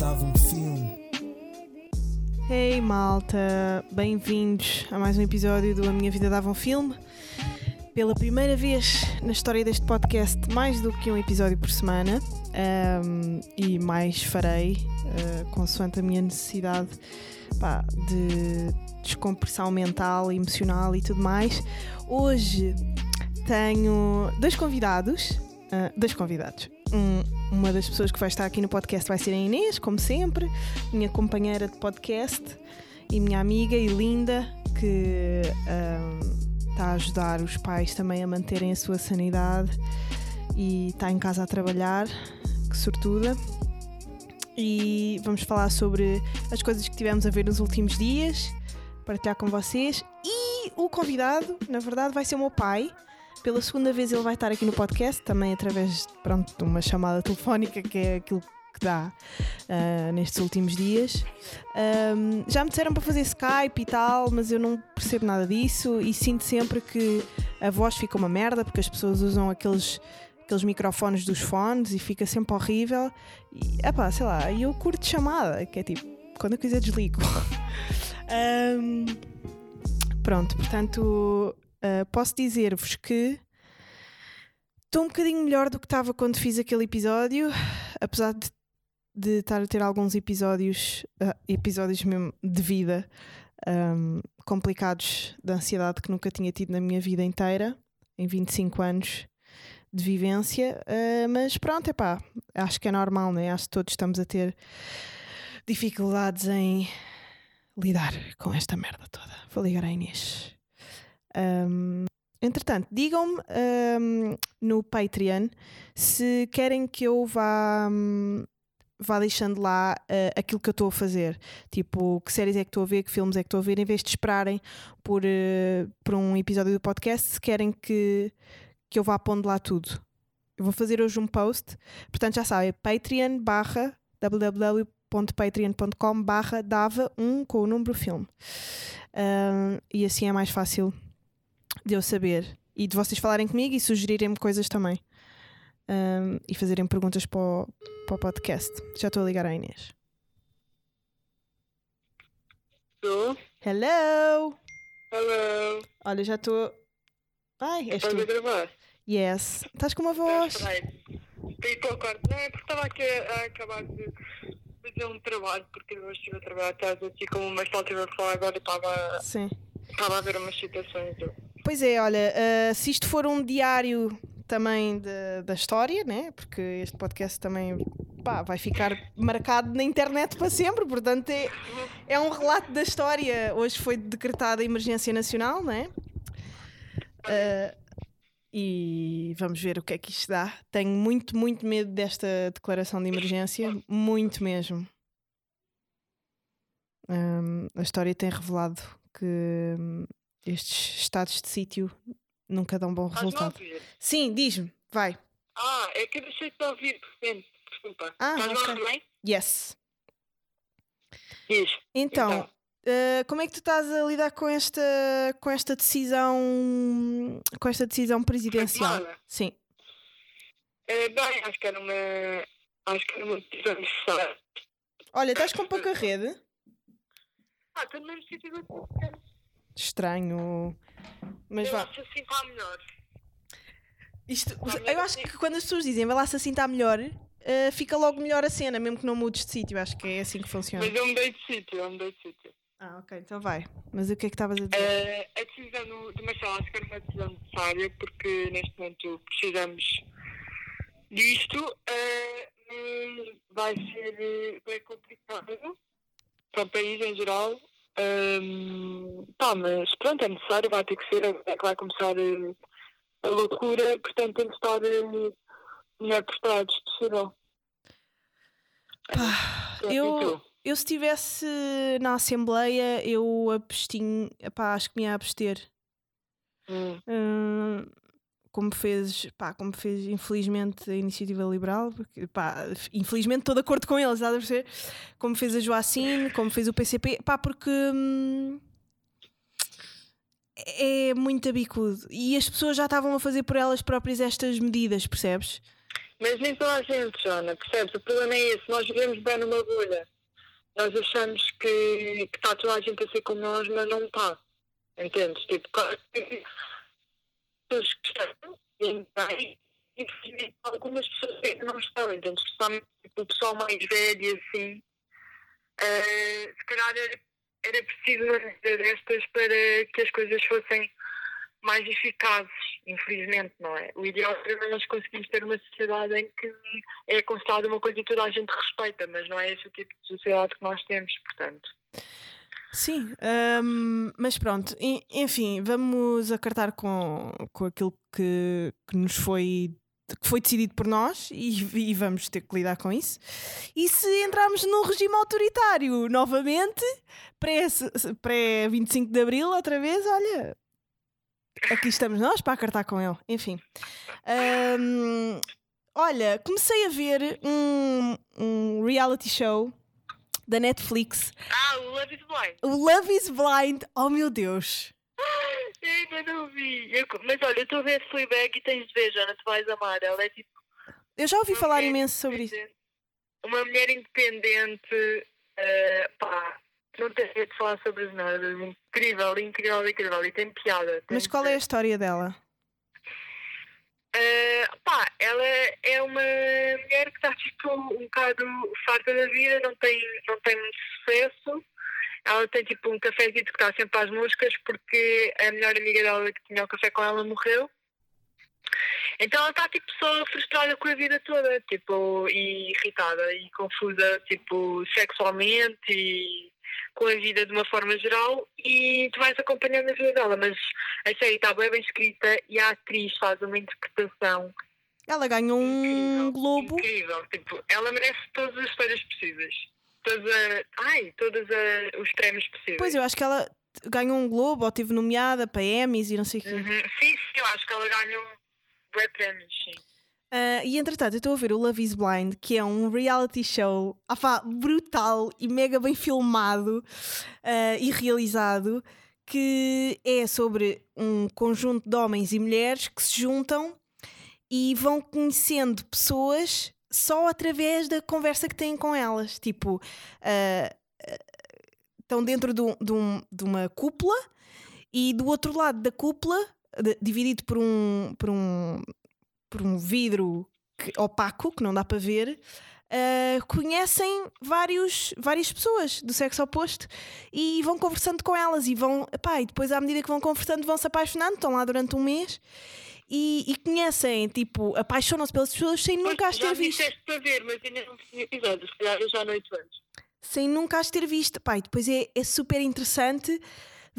dava um filme. Hey malta, bem-vindos a mais um episódio do A Minha Vida Dava um Filme. Pela primeira vez na história deste podcast, mais do que um episódio por semana, um, e mais farei, uh, consoante a minha necessidade pá, de descompressão mental, emocional e tudo mais. Hoje tenho dois convidados, uh, dois convidados. Um, uma das pessoas que vai estar aqui no podcast vai ser a Inês, como sempre, minha companheira de podcast e minha amiga e linda, que um, está a ajudar os pais também a manterem a sua sanidade e está em casa a trabalhar, que sortuda. E vamos falar sobre as coisas que tivemos a ver nos últimos dias, partilhar com vocês. E o convidado, na verdade, vai ser o meu pai pela segunda vez ele vai estar aqui no podcast, também através pronto, de uma chamada telefónica, que é aquilo que dá uh, nestes últimos dias. Um, já me disseram para fazer Skype e tal, mas eu não percebo nada disso e sinto sempre que a voz fica uma merda porque as pessoas usam aqueles aqueles microfones dos fones e fica sempre horrível. E, epá, sei lá, eu curto chamada, que é tipo, quando eu quiser desligo. um, pronto, portanto, Uh, posso dizer-vos que estou um bocadinho melhor do que estava quando fiz aquele episódio, apesar de, de estar a ter alguns episódios, uh, episódios mesmo de vida um, complicados de ansiedade que nunca tinha tido na minha vida inteira, em 25 anos de vivência, uh, mas pronto, é pá, acho que é normal, né? acho que todos estamos a ter dificuldades em lidar com esta merda toda. Vou ligar à Inês. Um, entretanto, digam-me um, no Patreon se querem que eu vá, um, vá deixando lá uh, aquilo que eu estou a fazer. Tipo, que séries é que estou a ver, que filmes é que estou a ver, em vez de esperarem por, uh, por um episódio do podcast, se querem que, que eu vá pondo lá tudo. Eu vou fazer hoje um post, portanto já sabem, patreon barra www.patreon.com barra dava um com o número filme. e assim é mais fácil de eu saber e de vocês falarem comigo e sugerirem-me coisas também. Um, e fazerem perguntas para o, para o podcast. Já estou a ligar à Inês. Estou? Hello! Hello! Olha, já estou. Ai, és Estás a gravar? Yes. Estás com uma voz. Espera aí. Para ir para o quarto. Não, é porque estava aqui a, acabar de fazer um trabalho, porque eu estive a trabalhar atrás aqui, como o Marcelo estive a falar agora, estava, Sim. estava a ver umas situações. Eu- Pois é, olha, ah, se isto for um diário também de- da história, né? Porque este podcast também pá, vai ficar marcado na internet para sempre, portanto é, é um relato da história. Hoje foi decretada a emergência nacional, né? Ah, e vamos ver o que é que isto dá. Tenho muito, muito medo desta declaração de emergência, muito mesmo. Ahm, a história tem revelado que estes estados de sítio nunca dão bom resultado. Sim, diz-me, vai. Ah, é que eu deixei de ouvir. Desculpa. Ah, Estás-me ok. a ouvir bem? Yes. Diz. Então, Então. uh, como é que tu estás a lidar com esta, com esta decisão com esta decisão presidencial? Sim. Eh, bem, acho que era uma. Acho que era uma decisão necessária. Olha, estás com pouca rede? Ah, estou no mesmo sítio Estranho. Mas eu vá. acho assim está melhor. Isto, eu acho que quando as pessoas dizem vai lá se assim está melhor, uh, fica logo melhor a cena, mesmo que não mudes de sítio. Acho que é assim que funciona. Mas eu mudei de sítio, eu mudei de sítio. Ah, ok, então vai. Mas o que é que estavas a dizer? Eh, a decisão do, do Marcelo acho que era uma decisão necessária porque neste momento precisamos disto. eh, mas vai ser bem complicado para o país em geral. Ehm, pá, mas pronto, é necessário, vai ter que ser, é que vai começar eh, a loucura, portanto tem que estar eh, melhor preparados possível. Pá, eu, eu se estivesse na Assembleia, eu abstinho. Pá, acho que me ia abster. Hum, Hum, como fez, pá, como fez infelizmente a Iniciativa Liberal, porque, pá, infelizmente estou de acordo com eles, estás a perceber? Como fez a Joacine, como fez o PCP, pá, porque hum, é muito abicudo e as pessoas já estavam a fazer por elas próprias estas medidas, percebes? Mas nem toda a gente, Jona, percebes? O problema é esse, nós vivemos bem numa bolha. Nós achamos que, está toda a gente a ser como nós, mas não está. Entendes? Tipo, pessoas que estão bem, infelizmente algumas pessoas ainda não estão, entendes? Especialmente tipo, o pessoal mais velho e assim. eh, se calhar era, era preciso uma destas para que as coisas fossem mais eficazes, infelizmente, não é? O ideal seria nós conseguirmos ter uma sociedade em que é considerada uma coisa que toda a gente respeita, mas não é esse o tipo de sociedade que nós temos, portanto. Sim, hum, mas pronto, en- enfim, vamos acartar com, com aquilo que, que nos foi que foi decidido por nós e, e vamos ter que lidar com isso. E se entrarmos num regime autoritário novamente, pré-25 pré 25 de Abril, outra vez, olha, aqui estamos nós para acartar com ele. Enfim. Hum, olha, comecei a ver um, um reality show da Netflix Ah, o Love is Blind. o Love is Blind, oh meu Deus! Eu ainda não vi. Eu- mas olha, eu estou a ver Fleabag e tens de ver, Jana, tu vais amar. Ela é tipo Eu já ouvi falar imenso sobre isso. Uma mulher independente, eh, pá, não tem jeito de falar sobre nada. Incrível, incrível, incrível. E tem piada. tem Mas qual é a história dela? Eh, pá, ela é uma mulher que está tipo um bocado farta da vida, não tem, não tem muito sucesso. Ela tem tipo um cafezinho que está sempre às moscas porque a melhor amiga dela que tinha o café com ela morreu. Então ela está tipo só frustrada com a vida toda, tipo, e irritada e confusa, tipo, sexualmente e com a vida de uma forma geral e tu vais acompanhando a vida dela, mas a série está bem, bem escrita e a atriz faz uma interpretação Ela ganhou um incrível, globo. incrível. Tipo, ela merece todas as histórias possíveis. Todas a, ai, todos os prémios possíveis. Pois eu acho que ela ganhou um globo ou teve nomeada para Emmys e não sei o quê. Uhum. Sim, sim, eu acho que ela ganhou bué prémios, sim. Ah, e entretanto, eu estou a ver o Love is Blind, que é um reality show ah, pá, brutal e mega bem filmado ah, e realizado, que é sobre um conjunto de homens e mulheres que se juntam e vão conhecendo pessoas só através da conversa que têm com elas. Tipo, ah, ah, estão dentro de, um- de um- de uma cúpula e do outro lado da cúpula, dividido por um, por um, por um vidro que- opaco que não dá para ver. ah, conhecem vários, várias pessoas do sexo oposto e vão conversando com elas e vão, epá, e depois à medida que vão conversando vão se apaixonando, estão lá durante um mês e, e conhecem, tipo, apaixonam-se pelas pessoas sem nunca as ter já visto. disseste para ver, mas ainda não tinha episódio. Se calhar eu já noite antes. sem nunca as ter visto. Pá, e depois é, é super interessante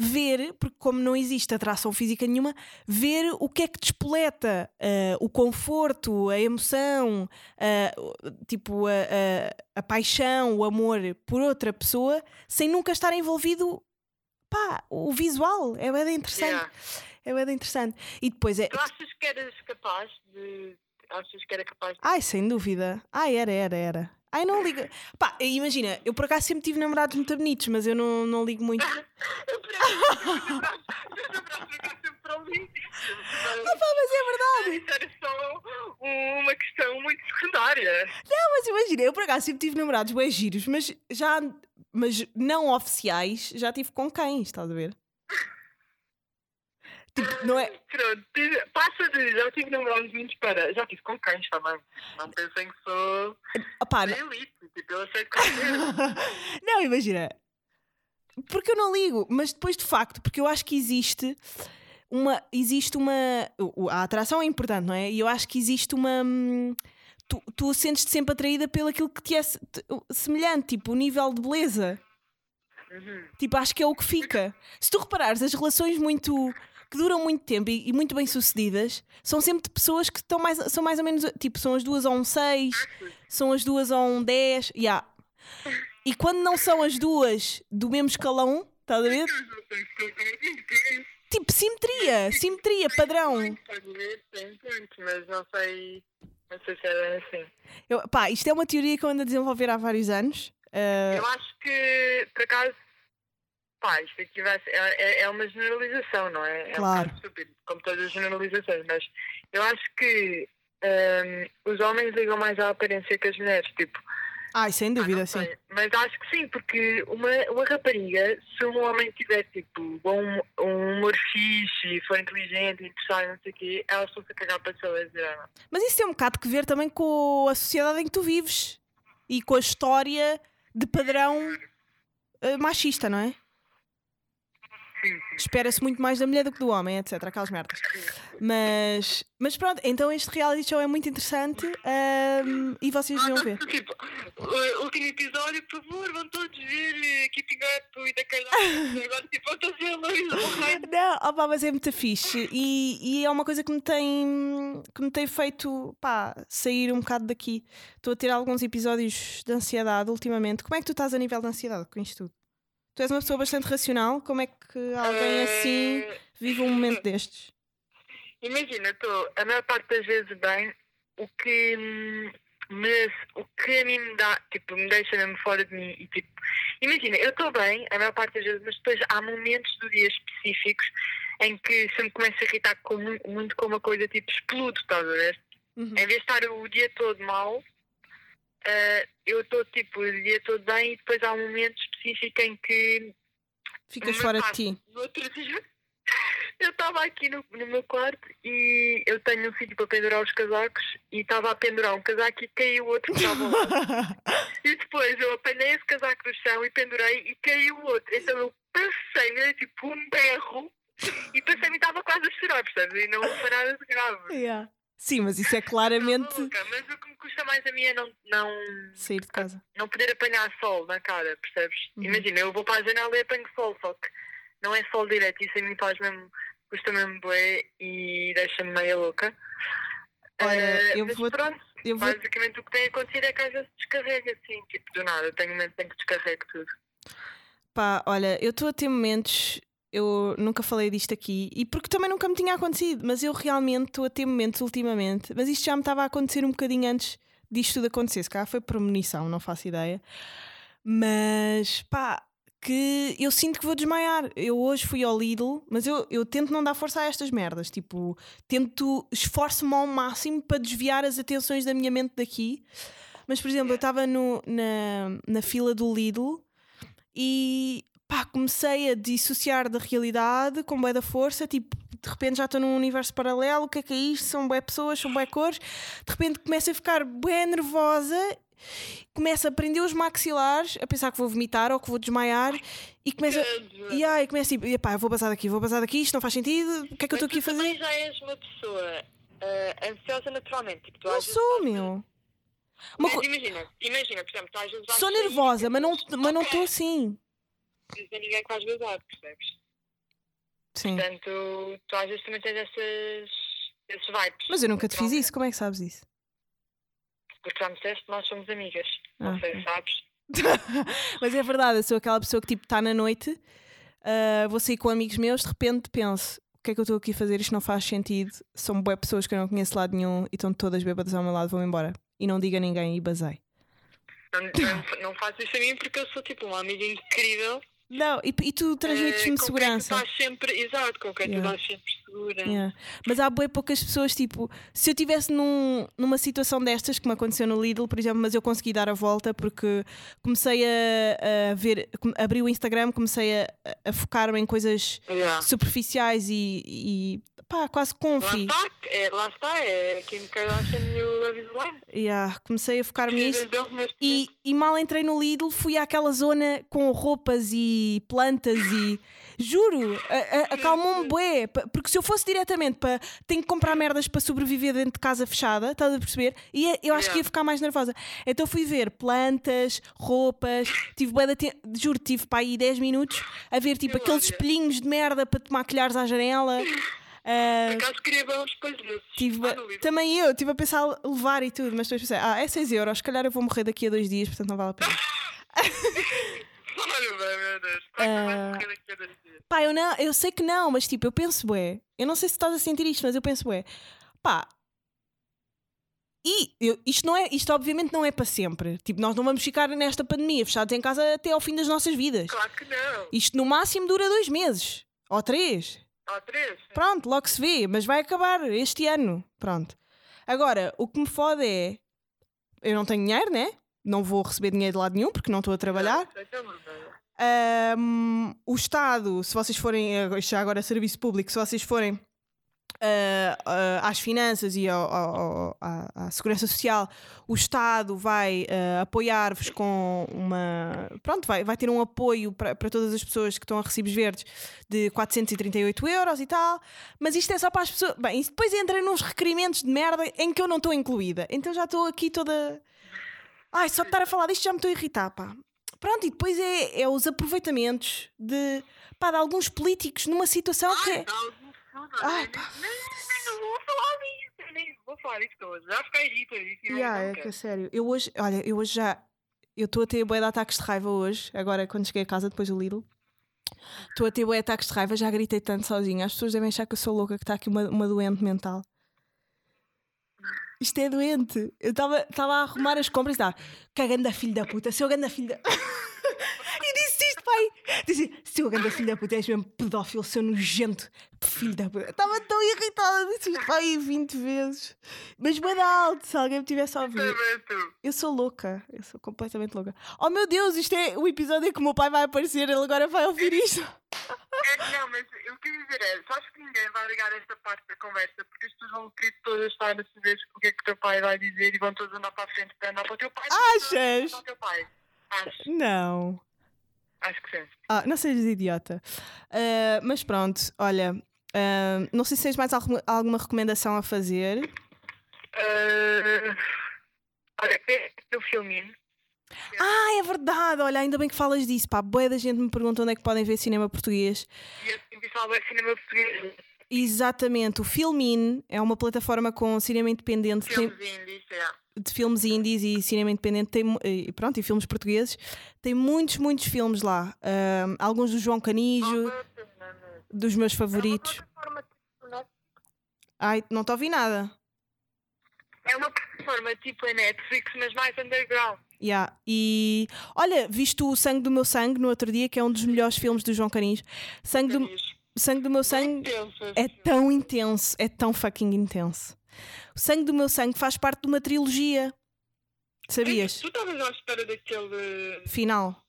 ver, porque como não existe atração física nenhuma, ver o que é que despoleta ah, o conforto, a emoção, o- tipo a, a- a paixão, o amor por outra pessoa, sem nunca estar envolvido. Pá, o visual é bem interessante. Yeah. É bem interessante. E depois é. Tu achas que eras capaz de. Achas que era capaz de. Ai, sem dúvida. Ai, era, era, era. Ai, não ligo. Pá, imagina, eu por acaso sempre tive namorados muito bonitos, mas eu não, não ligo muito. Eu para sempre para o limpo. Pá, mas é verdade. Isso era só um- uma questão muito secundária. Mas imagina, eu por acaso sempre tive namorados bem giros, mas já mas não oficiais, já tive com cães, estás a ver? Tipo, não é. Pronto, passa de. Já tive namorados muitos para. Já tive com cães também. Não pensem que sou Opá, da não, elite. Tipo, eu não, imagina. Porque eu não ligo, mas depois de facto, porque eu acho que existe uma. Existe uma. A atração é importante, não é? E eu acho que existe uma. hum, Tu, tu sentes-te sempre atraída pelo aquilo que te é se- te- semelhante, tipo, o nível de beleza. Uhum. Tipo, acho que é o que fica. Se tu reparares, as relações muito que duram muito tempo e, e muito bem sucedidas são sempre de pessoas que estão mais, são mais ou menos tipo, são as duas a um 6, são as duas a um 10, yeah. e quando não são as duas do mesmo escalão, estás a ver? Tipo, simetria, simetria, padrão. Mas não sei. Não sei se era assim. Eu, pá, isto é uma teoria que eu ando a desenvolver há vários anos. Ah, Eu acho que, por acaso, pá, isto aqui vai ser, é, é- uma generalização, não é? É Claro. um estúpido, como todas as generalizações, mas eu acho que os homens ligam mais à aparência que as mulheres, tipo. Ai, sem ah, dúvida, não sim. Mas acho que sim, porque uma, uma rapariga, se um homem tiver tipo um, um humor fixe, for inteligente, interessado, não sei o quê, elas estão-se a cagar para a dizer, ah, não. Mas isso tem um bocado que ver também com a sociedade em que tu vives e com a história de padrão eh, machista, não é? Espera-se muito mais da mulher do que do homem, etc. Aquelas merdas. Mas, mas pronto, então este reality show é muito interessante ahm, e vocês Ah, deviam ver. tipo, último episódio, por favor, vão todos ver eh, Keeping Up e da Kardashian. Agora, tipo, vão todos ver. Não, opá, mas é muito fixe e, e é uma coisa que me tem que me tem feito pá, sair um bocado daqui. Estou a ter alguns episódios de ansiedade ultimamente. Como é que tu estás a nível de ansiedade com isto tudo? Tu és uma pessoa bastante racional, como é que alguém assim Eh, vive um momento destes? Imagina, estou a maior parte das vezes bem, o que hum, me, o que a mim me dá, tipo, me deixa mesmo fora de mim e tipo, imagina, eu estou bem a maior parte das vezes, mas depois há momentos do dia específicos em que se me começa a irritar com, muito, muito com uma coisa tipo explodo, estás a ver? Uhum. Em vez de estar o dia todo mal, eh, eu estou tipo o dia todo bem e depois há um momento específico em que Ficas fora de ti. dia, eu estava aqui no, no meu quarto e eu tenho um sítio para pendurar os casacos e estava a pendurar um casaco e caiu o outro que estava lá. e depois eu apanhei esse casaco do chão e pendurei e caiu o outro. Então eu passei, dei tipo um berro e passei-me estava quase a chorar, percebes? E não foi nada de grave. Yeah. Sim, mas isso é claramente louca, Mas o que me custa mais a mim é não, não, sair de casa. não poder apanhar sol na cara, percebes? Uhum. Imagina, eu vou para a janela e apanho sol, só que não é sol direto, isso a mim faz mesmo, custa mesmo bué e deixa-me meio louca. Olha, Eh, eu mas vou- pronto, Eu vou basicamente o que tem acontecido é que às vezes descarrega assim, tipo, do nada, eu tenho um momento em que descarrego tudo. Pá, olha, eu estou a ter momentos, eu nunca falei disto aqui, e porque também nunca me tinha acontecido, mas eu realmente estou a ter momentos ultimamente, mas isto já me estava a acontecer um bocadinho antes disto tudo acontecer, se calhar foi premonição, não faço ideia, mas pá, que eu sinto que vou desmaiar. Eu hoje fui ao Lidl, mas eu, eu tento não dar força a estas merdas, tipo, tento, esforço-me ao máximo para desviar as atenções da minha mente daqui. Mas, por exemplo, eu estava na, na fila do Lidl e pá, comecei a dissociar da realidade com bué da força, tipo, de repente já estou num universo paralelo, o que é que é isto? São bué pessoas, são bué cores, de repente começo a ficar bué nervosa, começo a prender os maxilares, a pensar que vou vomitar ou que vou desmaiar e começo a... E aí começo tipo, eu vou passar daqui, vou passar daqui, isto não faz sentido, o que é que eu estou aqui a fazer? já és uma pessoa ah, ansiosa naturalmente, tipo, tu Não sou, meu. Uma Mas imagina, imagina, por exemplo, tu às vezes Sou nervosa, mas não pensas, mas não "Ok, estou assim. Diz a ninguém que vais gozar, percebes? Sim. Portanto, tu às vezes também tens essas, esses vibes. Mas eu nunca te fiz isso, como é que sabes isso? Porque já me disseste nós somos amigas. Não Ah, sei ok. se sabes. Mas é verdade, eu sou aquela pessoa que tipo está na noite, ah, vou sair com amigos meus, de repente penso, o que é que eu estou aqui a fazer? Isto não faz sentido. São boas pessoas que eu não conheço de lado nenhum e estão todas bêbadas ao meu lado, vou embora. E não diga a ninguém e basei. Não, não, não faço isso a mim porque eu sou tipo uma amiga incrível. Não, e, e tu eh, transmites-me com segurança. Quem tu estás sempre, exato, com quem Yeah. tu estás sempre segura. Yeah. Mas há bem poucas pessoas, tipo, se eu estivesse num, numa situação destas, que me aconteceu no Lidl, por exemplo, mas eu consegui dar a volta porque comecei a, a ver, abri o Instagram, comecei a, a focar-me em coisas Yeah. superficiais e, e pá, quase Lá confi. está, é, lá está, é Kim Kardashian e o Love. Yeah, comecei a focar-me nisso. E, e mal entrei no Lidl, fui àquela zona com roupas e plantas e. Juro, acalmou-me bué. Porque se eu fosse diretamente para. Tenho que comprar merdas para sobreviver dentro de casa fechada, estás a perceber? E é, eu acho que Yeah. ia ficar mais nervosa. Então fui ver plantas, roupas, tive bué de Juro, tive para aí 10 minutos a ver tipo aqueles espelhinhos de merda para tomar colheres à janela. Ah, Por acaso queria ver uns palhaços. Ah, também eu, estive a pensar levar e tudo, mas depois pensei, ah, é 6 euros, se calhar eu vou morrer daqui a dois dias, portanto não vale a pena. Olha, meu Deus. Ah. dias. Pá, eu, não, eu sei que não, mas tipo, eu penso, bué, eu não sei se estás a sentir isto, mas eu penso, bué, pá. E eu- isto, não é, isto obviamente não é para sempre. Tipo, nós não vamos ficar nesta pandemia fechados em casa até ao fim das nossas vidas. Claro que não. Isto no máximo dura dois meses. Ou três. Há três. Pronto, logo se vê, mas vai acabar este ano. Pronto. Agora, o que me fode é. Eu não tenho dinheiro, né? Não vou receber dinheiro de lado nenhum porque não estou a trabalhar. Ahm, o Estado, se vocês forem, eh, já agora serviço público, se vocês forem às finanças e ao- ao- à, à segurança social, o Estado vai ah, apoiar-vos com uma. Pronto, vai, vai ter um apoio para, todas as pessoas que estão a recibos verdes de 438 euros e tal, mas isto é só para as pessoas. Bem, isso depois entra nos requerimentos de merda em que eu não estou incluída. Então já estou aqui toda. Ai, só de estar a falar disto já me estou a irritar, pá. Pronto, e depois é, é os aproveitamentos de, pá, de alguns políticos numa situação que Ai, pá. Não vou falar disso, nem vou falar disso hoje. Já fiquei irrita disso. eu Yeah, é que é sério. Eu hoje, olha, eu hoje já. Eu estou a ter bué de ataques de raiva hoje, agora quando cheguei a casa depois do Lidl. Estou a ter bué de ataques de raiva, já gritei tanto sozinha. As pessoas devem achar que eu sou louca, que está aqui uma, uma doente mental. Isto é doente. Eu estava a arrumar as compras e estava cagando a filho da puta, seu ganda filho da. e disse pai. Disse, seu ganda filho da puta, és mesmo pedófilo, seu nojento filho da puta. Estava tão irritada, disse isto pai 20 vezes. Mas bué de alto, se alguém me tivesse a ouvir. Eu sou louca, eu sou completamente louca. Oh meu Deus, isto é o episódio em que o meu pai vai aparecer, ele agora vai ouvir isto. É que não, mas eu queria dizer é, sabes que ninguém vai ligar esta parte da conversa porque as pessoas vão querer todas estar a saber o que é que o teu pai vai dizer e vão todos andar para a frente para andar para o teu pai. Achas? Para o teu pai. Acho, Não. Acho que sim. Ah, não sejas idiota. Ah, mas pronto, olha, ah, não sei se tens mais alguma, alguma recomendação a fazer. Uh, olha, é o filminho. Ah, é verdade, olha, ainda bem que falas disso, pá. Boa da gente me pergunta onde é que podem ver cinema português. E assim, pessoal, é cinema português. Exatamente, o Filmin é uma plataforma com cinema independente. tem- Filmes indies, é. De filmes indies e cinema independente tem, e pronto, e filmes portugueses tem muitos, muitos filmes lá. Ahm, alguns do João Canijo dos meus favoritos. É tipo Net- ai, não te ouvi nada. É uma plataforma tipo a Netflix, mas mais underground. Yeah. e olha, viste o Sangue do Meu Sangue no outro dia que é um dos melhores filmes do João Canijo. Sangue do, Sangue do Meu Sangue Intenso, é assim. tão intenso é tão fucking intenso o Sangue do Meu Sangue faz parte de uma trilogia sabias? Tu estavas à espera daquele. final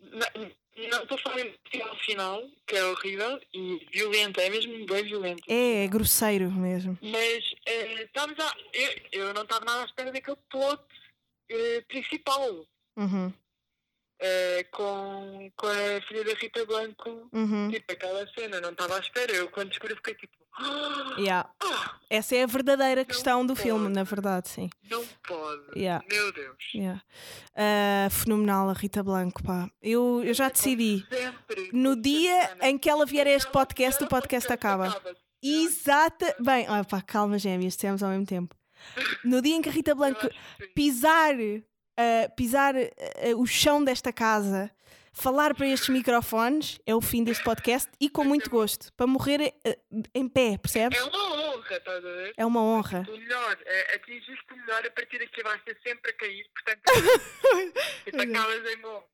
Não, estou a falar em final que é horrível e violento, é mesmo bem violento. é, é grosseiro mesmo Mas a. Eu, eu não estava nada à espera daquele plot eh, principal. uhum, eh, com, com a filha da Rita Blanco. uhum. Tipo, aquela cena, não estava à espera. Eu quando descobri fiquei tipo. "Ah, Yeah. Essa é a verdadeira questão do filme, na verdade, sim. Não pode. Yeah. Meu Deus. Yeah. Ah, fenomenal a Rita Blanco, pá. Eu, eu já decidi. Sempre. No dia em que ela vier a este podcast, o podcast acaba. Exata. Bem, pá, calma, gêmeas, dissemos ao mesmo tempo. No dia em que a Rita Blanco pisar, ah, pisar ah, o chão desta casa, falar para estes microfones, é o fim deste podcast e com muito gosto. Para morrer ah, em pé, percebes? É uma honra, estás a ver? É uma honra. O melhor, é, atingiste o melhor, a partir daqui vais ser sempre a cair, portanto, é. acabas em bom.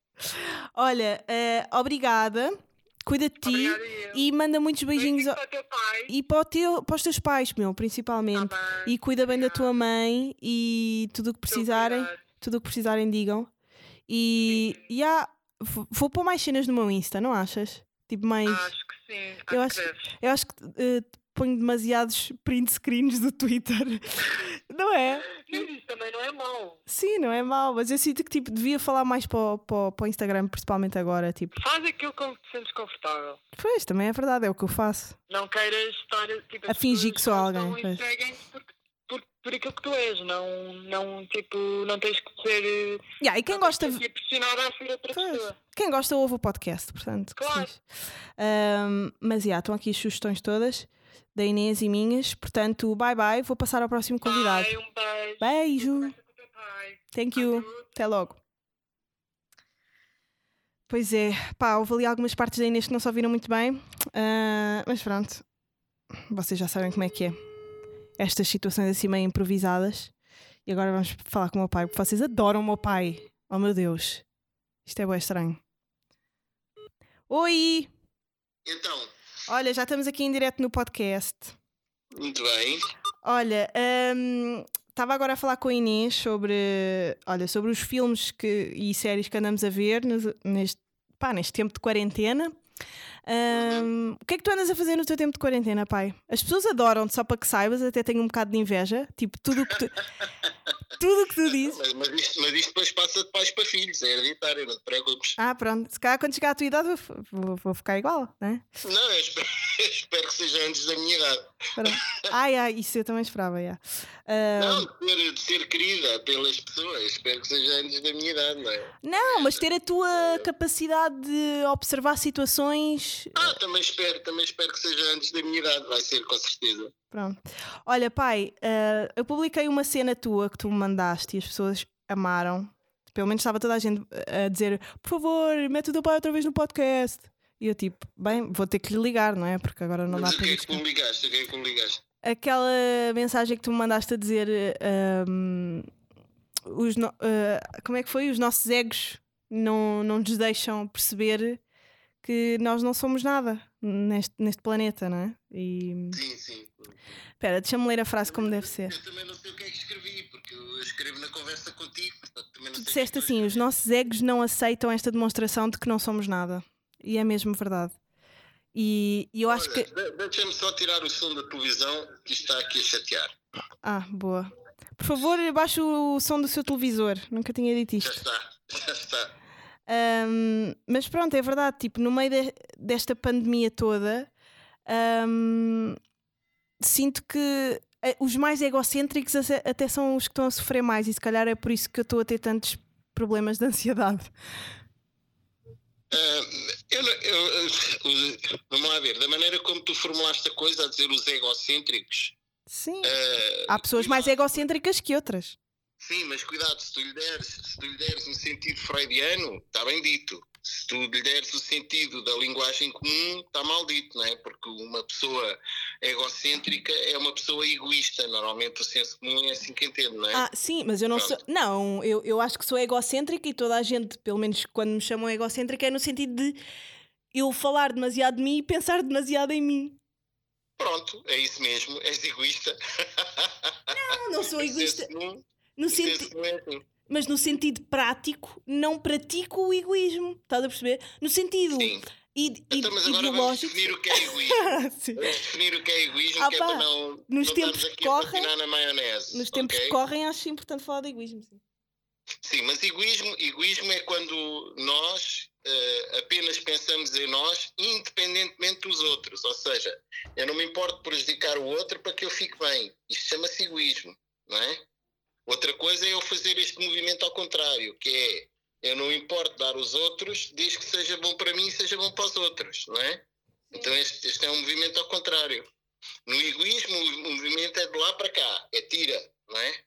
Olha, obrigada. Cuida de ti e manda muitos beijinhos Beijinhos ao- para o teu pai. e para, teu, para os teus pais, meu, principalmente. Tá. E cuida bem da tua mãe e tudo o que precisarem. Tudo o que precisarem, digam. E, e há- vou pôr mais cenas no meu Insta, não achas? Tipo, mais. Acho que sim. Eu acho acho- que deves. Eu acho que eh, ponho demasiados print screens do Twitter, não é? Mas isso também não é mau. Sim, não é mau, mas eu sinto que tipo, devia falar mais para, o- para, para o Instagram, principalmente agora. Tipo, Faz aquilo com que te sentes confortável. pois, também é verdade, é o que eu faço. Não queiras estar tipo, A fingir que sou alguém, e pois. seguem-te por, por, aquilo que tu és. Não, não, tipo, não tens que ser. Yeah, e quem gosta, que a ser outra Pois. pessoa. quem gosta ouve o podcast, portanto. Claro. Ahm, mas já, estão aqui as sugestões todas da Inês e minhas. Portanto, bye bye. Vou passar ao próximo convidado. Pai, um beijo. Beijo. Conversa com o teu pai. Thank you. Até logo. Pois é, pá, houve ali algumas partes da Inês que não se ouviram muito bem, ah, mas pronto, vocês já sabem como é que é. Estas situações assim meio improvisadas. E agora vamos falar com o meu pai, porque vocês adoram o meu pai. Oh meu Deus, isto é bem estranho. Oi! Então, Olha, já estamos aqui em direto no podcast. muito bem. Olha, estava agora a falar com a Inês sobre, olha, sobre os filmes que, e séries que andamos a ver neste, pá, neste tempo de quarentena. Um, o que é que tu andas a fazer no teu tempo de quarentena, pai? As pessoas adoram-te, só para que saibas, até tenho um bocado de inveja. Tipo, tudo o que tu. tudo o que tu dizes. Mas, mas, isto, mas isto depois passa de pais para filhos, é hereditário, não te preocupes. Ah, pronto. Se calhar quando chegar à tua idade vou, vou, vou ficar igual, não é? Não, eu espero, eu espero, que seja antes da minha idade. Pronto. Ai, ai, isso eu também esperava, já. Uh... Não, de ser, de ser querida pelas pessoas, espero que seja antes da minha idade, não é? Não, mas ter a tua capacidade de observar situações. Ah, também espero, também espero que seja antes da minha idade, vai ser com certeza. Pronto. Olha, pai, uh, eu publiquei uma cena tua que tu me mandaste e as pessoas amaram. Pelo menos estava toda a gente a dizer: por favor, mete o teu pai outra vez no podcast. E eu, tipo, bem, vou ter que lhe ligar, não é? Porque agora não Mas dá para. O que é que me ligaste? O que é que me ligaste? Aquela mensagem que tu me mandaste a dizer. Um, os no, uh, como é que foi? Os nossos egos não, não nos deixam perceber que nós não somos nada neste, neste planeta, não é? E... Sim, sim. Espera, deixa-me ler a frase como deve ser. Eu também não sei o que é que escrevi, porque eu escrevo na conversa contigo. Portanto, também não tu disseste assim: os nossos egos não aceitam esta demonstração de que não somos nada. E é mesmo verdade. E, e eu acho Olha, que. Deixa-me só tirar o som da televisão que está aqui a chatear. Ah, boa. Por favor, baixe o som do seu televisor. Nunca tinha dito isto. Já está, já está. Um, mas pronto, é verdade, tipo, no meio de, desta pandemia toda, um, sinto que eh, os mais egocêntricos até são os que estão a sofrer mais, e se calhar é por isso que eu estou a ter tantos problemas de ansiedade. Uh, eu, eu, eu, vamos lá ver, da maneira como tu formulaste a coisa, a dizer os egocêntricos. Sim. Uh, Há pessoas mais egocêntricas que outras. Sim, mas cuidado, se tu lhe deres, se tu lhe deres um sentido freudiano, está bem dito. Se tu lhe deres o sentido da linguagem comum, está mal dito, não é? Porque uma pessoa egocêntrica é uma pessoa egoísta. Normalmente o senso comum é assim que entende, não é? Ah, sim, mas eu não Pronto. sou. Não, eu, eu acho que sou egocêntrica e toda a gente, pelo menos quando me chamam egocêntrica, é no sentido de eu falar demasiado de mim e pensar demasiado em mim. Pronto, é isso mesmo, és egoísta. Não, não sou egoísta. No. Mas no sentido prático, não pratico o egoísmo. Estás a perceber? No sentido. Sim. então, mas agora vamos definir o que é egoísmo. vamos definir o que é egoísmo, ah, que é para não, nos não tempos que correm, na maionese. Nos tempos okay? que correm, acho importante falar de egoísmo. Sim, sim mas egoísmo, egoísmo é quando nós uh, apenas pensamos em nós, independentemente dos outros. Ou seja, eu não me importo prejudicar o outro para que eu fique bem. Isto chama-se egoísmo, não é? Outra coisa é eu fazer este movimento ao contrário, que é eu não importo dar aos outros, desde que seja bom para mim e seja bom para os outros, não é? Então este, este é um movimento ao contrário. No egoísmo, o movimento é de lá para cá, é tira, não é?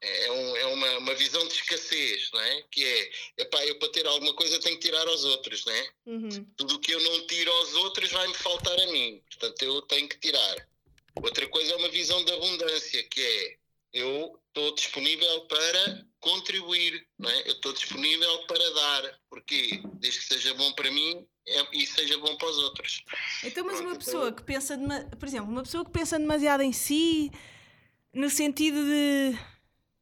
É, é, um, é uma, uma, visão de escassez, não é? Que é, epá, eu para ter alguma coisa tenho que tirar aos outros, não é? Uhum. Tudo o que eu não tiro aos outros vai-me faltar a mim, portanto eu tenho que tirar. Outra coisa é uma visão de abundância, que é, eu estou disponível para contribuir, não é? eu estou disponível para dar, porque desde que seja bom para mim é, e seja bom para os outros. Então, mas uma pessoa que pensa, por exemplo, uma pessoa que pensa demasiado em si, no sentido de,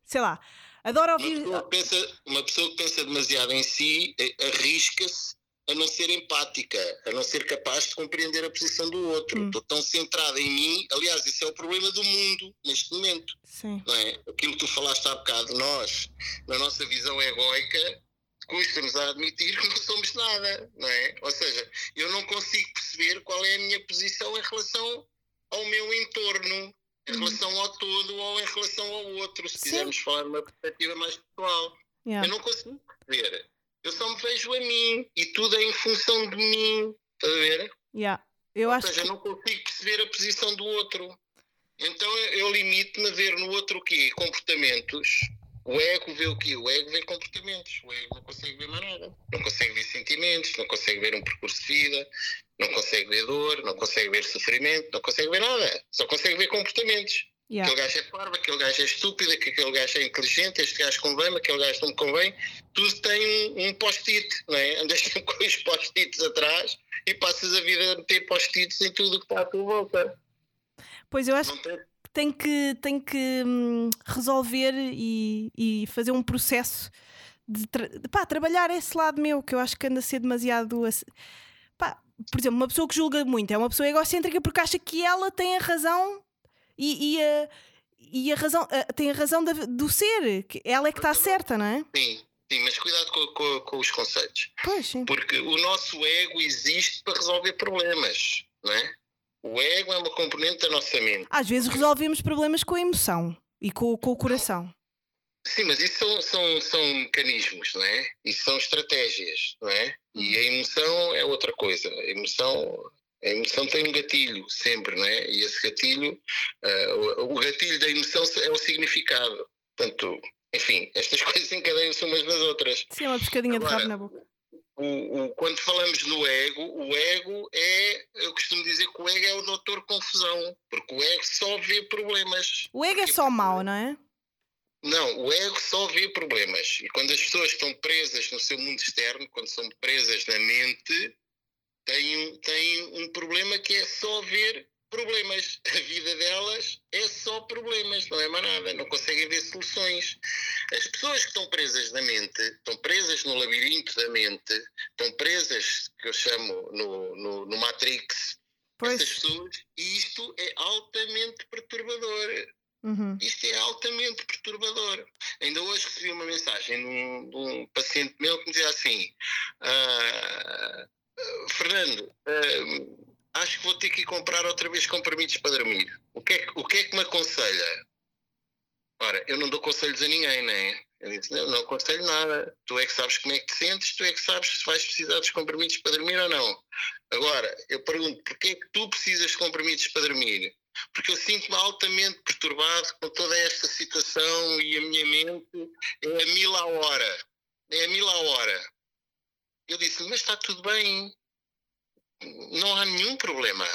sei lá, adora ouvir. Uma pessoa, pensa, uma pessoa que pensa demasiado em si arrisca-se a não ser empática, a não ser capaz de compreender a posição do outro. Hum. Estou tão centrada em mim. Aliás, esse é o problema do mundo neste momento. Sim. Não é? Aquilo que tu falaste há bocado, nós, na nossa visão egóica, custa-nos a admitir que não somos nada, não é? Ou seja, eu não consigo perceber qual é a minha posição em relação ao meu entorno, em hum. relação ao todo ou em relação ao outro, se Sim. quisermos falar uma perspectiva mais pessoal. Yeah. Eu não consigo perceber. Eu só me vejo a mim e tudo é em função de mim. Estás a ver? Yeah. Eu Ou acho seja, que... não consigo perceber a posição do outro. Então eu limito-me a ver no outro o quê? Comportamentos. O ego vê o quê? O ego vê comportamentos. O ego não consegue ver mais nada. Não consegue ver sentimentos, não consegue ver um percurso de vida, não consegue ver dor, não consegue ver sofrimento, não consegue ver nada. Só consegue ver comportamentos. Yeah. Aquele gajo é parvo, aquele gajo é estúpido, aquele gajo é inteligente, este gajo convém, aquele gajo não me convém. Tudo tem um, um post-it, não é? Andas com os post-its atrás e passas a vida a meter post-its em tudo o que está à tua volta. Pois eu acho. tem que, tem que hum, resolver e, e fazer um processo de tra pá, trabalhar esse lado meu que eu acho que anda a ser demasiado. Pá, por exemplo, uma pessoa que julga muito é uma pessoa egocêntrica porque acha que ela tem a razão e, e a, e a razão a, tem a razão da, do ser, que ela é que está certa, não é? Sim, sim, mas cuidado com, com, com os conceitos. Pois, sim. Porque o nosso ego existe para resolver problemas, não é? O ego é uma componente da nossa mente. Às vezes resolvemos problemas com a emoção e com, com o coração. Sim, mas isso são, são, são mecanismos, não é? Isso são estratégias, não é? E a emoção é outra coisa. A emoção, a emoção tem um gatilho sempre, não é? E esse gatilho, uh, o, o gatilho da emoção é o significado. Portanto, enfim, estas coisas encadeiam-se umas nas outras. Sim, é uma pescadinha Agora, de rabo na boca. O, o, quando falamos no ego, o ego é, eu costumo dizer que o ego é o doutor confusão, porque o ego só vê problemas. O ego é só mau, não é? Não, o ego só vê problemas. E quando as pessoas estão presas no seu mundo externo, quando são presas na mente, têm, têm um problema que é só ver problemas. A vida delas é só problemas, não é mais nada. Não conseguem ver soluções. As pessoas que estão presas na mente, estão presas no labirinto da mente, estão presas, que eu chamo no, no, no Matrix, pois. essas pessoas, e isto é altamente perturbador. Uhum. Isto é altamente perturbador. Ainda hoje recebi uma mensagem de um, de um paciente meu que me dizia assim: ah, Fernando, ah, acho que vou ter que ir comprar outra vez comprimidos para dormir. O que, é que, o que é que me aconselha? Ora, eu não dou conselhos a ninguém, não é? Eu disse, não, não aconselho nada. Tu é que sabes como é que te sentes, tu é que sabes se vais precisar dos comprimidos para dormir ou não. Agora, eu pergunto, porquê é que tu precisas de comprimidos para dormir? porque eu sinto-me altamente perturbado com toda esta situação e a minha mente é a mil a hora. É a mil a hora. Eu disse mas está tudo bem. Não há nenhum problema.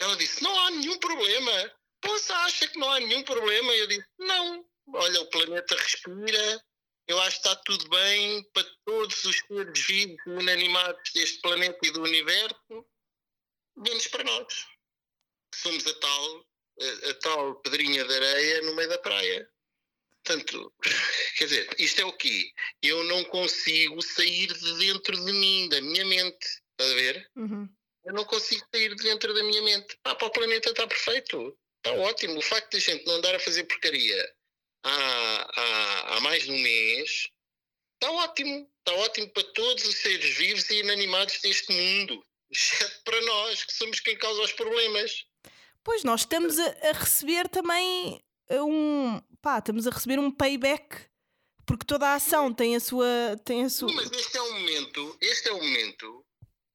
Ela disse, não há nenhum problema. Você acha que não há nenhum problema? Eu disse, não. Olha, o planeta respira. Eu acho que está tudo bem para todos os seres vivos e inanimados deste planeta e do universo, menos para nós somos a tal, a, a tal pedrinha de areia no meio da praia. Portanto, quer dizer, isto é o quê? Eu não consigo sair de dentro de mim, da minha mente. Estás a ver? Uhum. Eu não consigo sair de dentro da minha mente. Ah, para o planeta está perfeito. Está ótimo. O facto de a gente não andar a fazer porcaria há, há, há mais de um mês está ótimo. Está ótimo para todos os seres vivos e inanimados deste mundo. Exceto para nós, que somos quem causa os problemas. Pois nós estamos a, a receber também um. pá, estamos a receber um payback. Porque toda a ação tem a sua. Tem a sua... Mas este é o momento, este é o momento.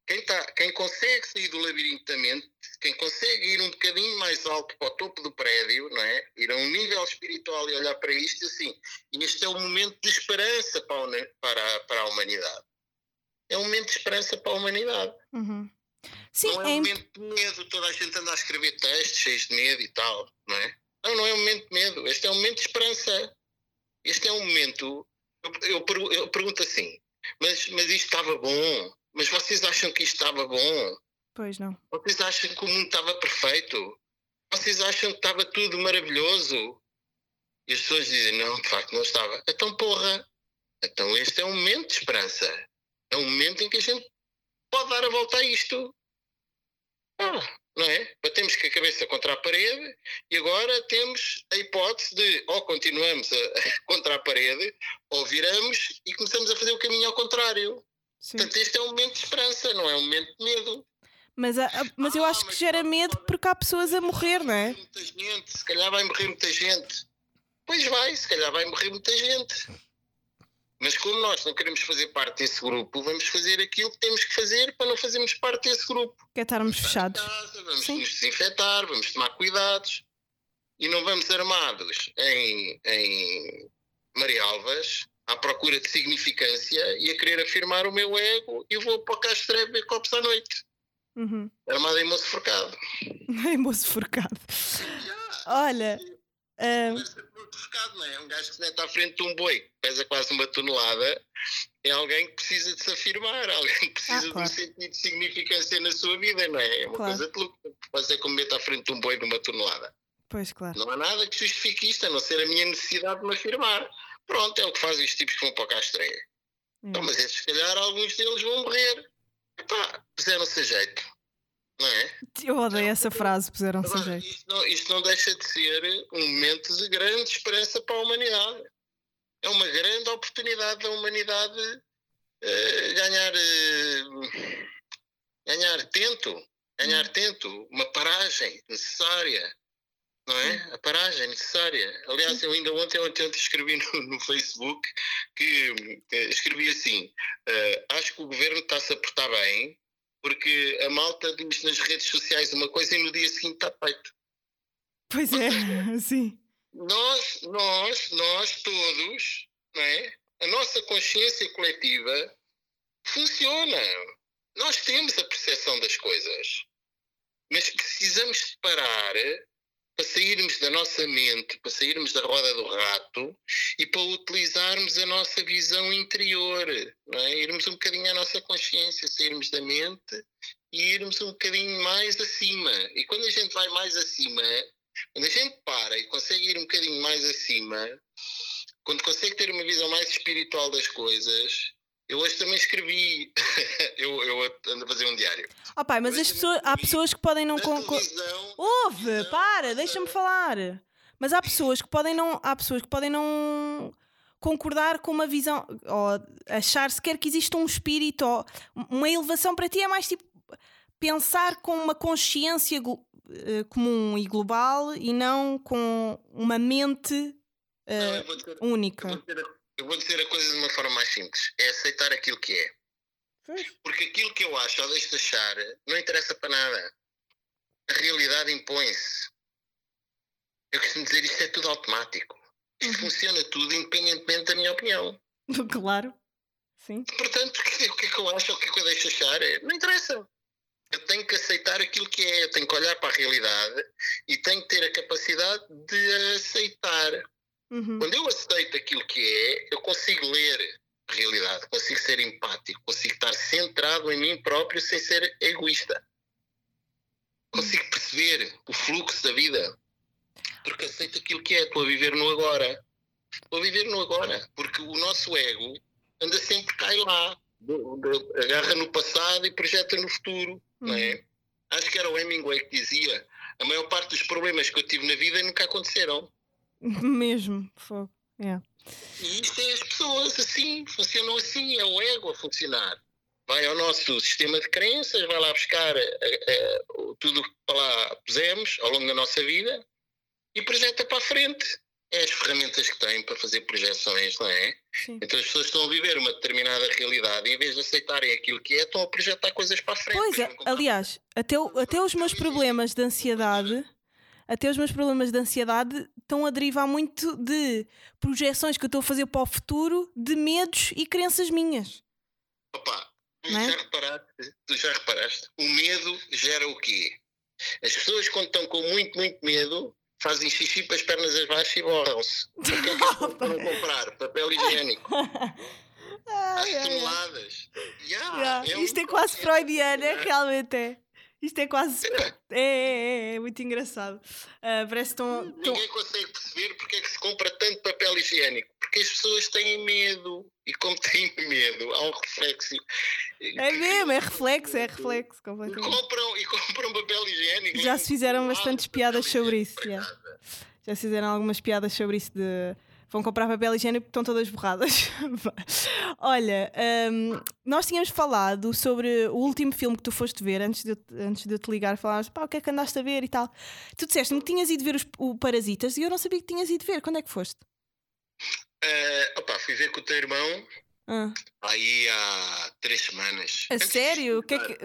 Quem, tá, quem consegue sair do labirinto da mente, quem consegue ir um bocadinho mais alto para o topo do prédio, não é? Ir a um nível espiritual e olhar para isto assim, este é o momento de esperança para a, para, para a humanidade. É um momento de esperança para a humanidade. Uhum. Sim, não é, é um momento de medo, toda a gente anda a escrever textos cheios de medo e tal, não é? Não, não é um momento de medo, este é um momento de esperança. Este é um momento. Eu, eu, eu pergunto assim, mas, mas isto estava bom? Mas vocês acham que isto estava bom? Pois não. Vocês acham que o mundo estava perfeito? Vocês acham que estava tudo maravilhoso? E as pessoas dizem, não, de facto não estava. Então, porra, então este é um momento de esperança. É um momento em que a gente pode dar a volta a isto. Ah, não é? Batemos com a cabeça contra a parede e agora temos a hipótese de ou continuamos a, contra a parede ou viramos e começamos a fazer o caminho ao contrário. Sim. Portanto, este é um momento de esperança, não é um momento de medo. Mas, mas eu ah, acho que gera medo porque há pessoas a morrer, não é? Muita gente, se calhar vai morrer muita gente. Pois vai, se calhar vai morrer muita gente. Mas como nós não queremos fazer parte desse grupo, vamos fazer aquilo que temos que fazer para não fazermos parte desse grupo. Que é estarmos fechados. Casa, vamos Sim. nos desinfetar, vamos tomar cuidados e não vamos armados em, em Marialvas à procura de significância e a querer afirmar o meu ego e vou para o Castro beber copos à noite. Uhum. Armado em moço forcado. em moço forcado. Olha. Um não é? Um gajo que está à frente de um boi que pesa quase uma tonelada é alguém que precisa de se afirmar, alguém que precisa ah, claro. de um sentido de significância na sua vida, não é? É uma claro. coisa de louco. Pode ser como meter à frente de um boi numa tonelada. Pois, claro. Não há nada que justifique isto, a não ser a minha necessidade de me afirmar. Pronto, é o que fazem os tipos que vão para o Castreia. Então, mas esses, se calhar, alguns deles vão morrer. Epá, puseram-se a jeito. Não é? Eu odeio essa frase, puseram-se a Agora, jeito. isto, não, isto não deixa de ser um momento de grande esperança para a humanidade. É uma grande oportunidade da humanidade eh, ganhar, eh, ganhar tento, ganhar tento, uma paragem necessária. Não é? A paragem necessária. Aliás, eu ainda ontem, ontem, ontem escrevi no, no Facebook que eh, escrevi assim: eh, acho que o governo está-se a portar bem, porque a malta diz nas redes sociais uma coisa e no dia seguinte está feito. Pois é, sim. Nós, nós, nós todos, não é? a nossa consciência coletiva funciona. Nós temos a percepção das coisas, mas precisamos parar para sairmos da nossa mente, para sairmos da roda do rato e para utilizarmos a nossa visão interior, não é? irmos um bocadinho à nossa consciência, sairmos da mente e irmos um bocadinho mais acima. E quando a gente vai mais acima, quando a gente para e consegue ir um bocadinho mais acima, quando consegue ter uma visão mais espiritual das coisas, eu hoje também escrevi, eu, eu ando a fazer um diário. Oh, pai, mas as pessoas, há pessoas que podem não. Na con- con- televisão, Ouve, para, deixa-me falar. Mas há pessoas que podem não, há pessoas que podem não concordar com uma visão ou achar sequer que existe um espírito ou uma elevação para ti é mais tipo pensar com uma consciência eh, comum e global e não com uma mente Não, eh, única. Eu vou dizer a- coisa de uma forma mais simples: é aceitar aquilo que é. Porque aquilo que eu acho ou deixo de achar não interessa para nada. A realidade impõe-se. Eu costumo dizer isto é tudo automático. Isto Uhum. funciona tudo independentemente da minha opinião. Claro. Sim. Portanto, o que que é que eu acho ou o que é que eu deixo de achar? É, Não interessa. Eu tenho que aceitar aquilo que é, eu tenho que olhar para a realidade e tenho que ter a capacidade de aceitar. Uhum. Quando eu aceito aquilo que é, eu consigo ler a realidade, consigo ser empático, consigo estar centrado em mim próprio sem ser egoísta. Consigo perceber o fluxo da vida. Porque aceito aquilo que é, estou a viver no agora. Estou a viver no agora. Porque o nosso ego anda sempre cai lá. Agarra no passado e projeta no futuro. Não é? Acho que era o Hemingway que dizia a maior parte dos problemas que eu tive na vida nunca aconteceram. Mesmo. Fogo. É. E isto é as pessoas assim, funcionam assim, é o ego a funcionar. Vai ao nosso sistema de crenças, vai lá buscar eh, o- tudo que para lá pusemos ao longo da nossa vida e projeta para a frente. É as ferramentas que têm para fazer projeções, não é? Sim. Então as pessoas estão a viver uma determinada realidade e em vez de aceitarem aquilo que é, estão a projetar coisas para a frente. Pois é, aliás, até, o- até os meus problemas de ansiedade, até os meus problemas de ansiedade estão a derivar muito de projeções que eu estou a fazer para o futuro, de medos e crenças minhas. Opa, Não é? já reparaste, tu já reparaste, o medo gera o quê? As pessoas quando estão com muito, muito medo fazem xixi para as pernas abaixo e borram-se. O que é que pessoas foram comprar? Papel higiênico. Às Ai, ai. toneladas. Yeah, Yeah, é um Isto é quase freudiana, yeah. realmente é. Isto é quase. É, é, é, é muito engraçado. Ah, parece tão. tão... Ninguém consegue perceber porque é que se compra tanto papel higiênico. Porque as pessoas têm medo. E como têm medo, há um reflexo. É mesmo, é reflexo, é reflexo, E completamente. compram, e compram papel higiênico. Já se fizeram bastantes piadas sobre isso, casa. Já se fizeram algumas piadas sobre isso de vão comprar papel higiênico porque estão todas borradas. Olha, hum, nós tínhamos falado sobre o último filme que tu foste ver antes de, eu te- antes de eu te ligar, falavas pá, o que é que andaste a ver e tal. Tu disseste-me que tinhas ido ver os, o Parasitas e eu não sabia que tinhas ido ver. Quando é que foste? Eh, opa, fui ver com o teu irmão Ah, aí há três semanas. a Antes sério? Que é que.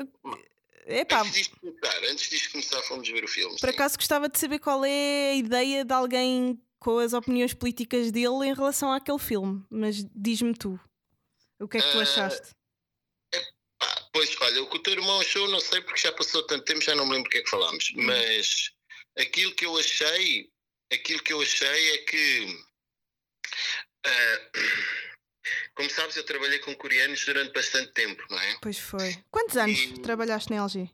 Epá, Antes disto começar, antes começar, fomos ver o filme. por sim. acaso gostava de saber qual é a ideia de alguém com as opiniões políticas dele em relação àquele filme. Mas diz-me tu. O que é que tu Ah, achaste? Pois, olha, o que o teu irmão achou, não sei porque já passou tanto tempo, já não me lembro o que é que falámos. Hum. Mas aquilo que eu achei, aquilo que eu achei é que. ah, como sabes, eu trabalhei com coreanos durante bastante tempo, não é? Pois foi. Quantos anos E- trabalhaste na LG?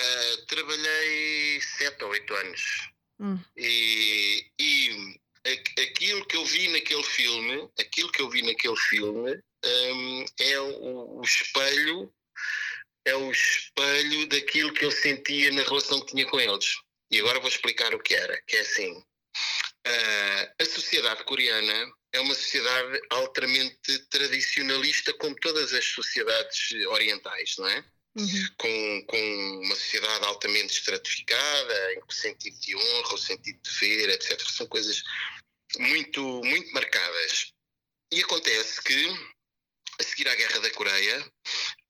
Ah, trabalhei sete ou oito anos. Hum. E, e aquilo que eu vi naquele filme, aquilo que eu vi naquele filme hum, é o, o espelho, é o espelho daquilo que eu sentia na relação que tinha com eles. E agora vou explicar o que era, que é assim. ah, a sociedade coreana é uma sociedade altamente tradicionalista, como todas as sociedades orientais, não é? Uhum. com, com uma sociedade altamente estratificada, em que o sentido de honra, o sentido de ver, etc., são coisas muito, muito marcadas. E acontece que, a seguir à Guerra da Coreia,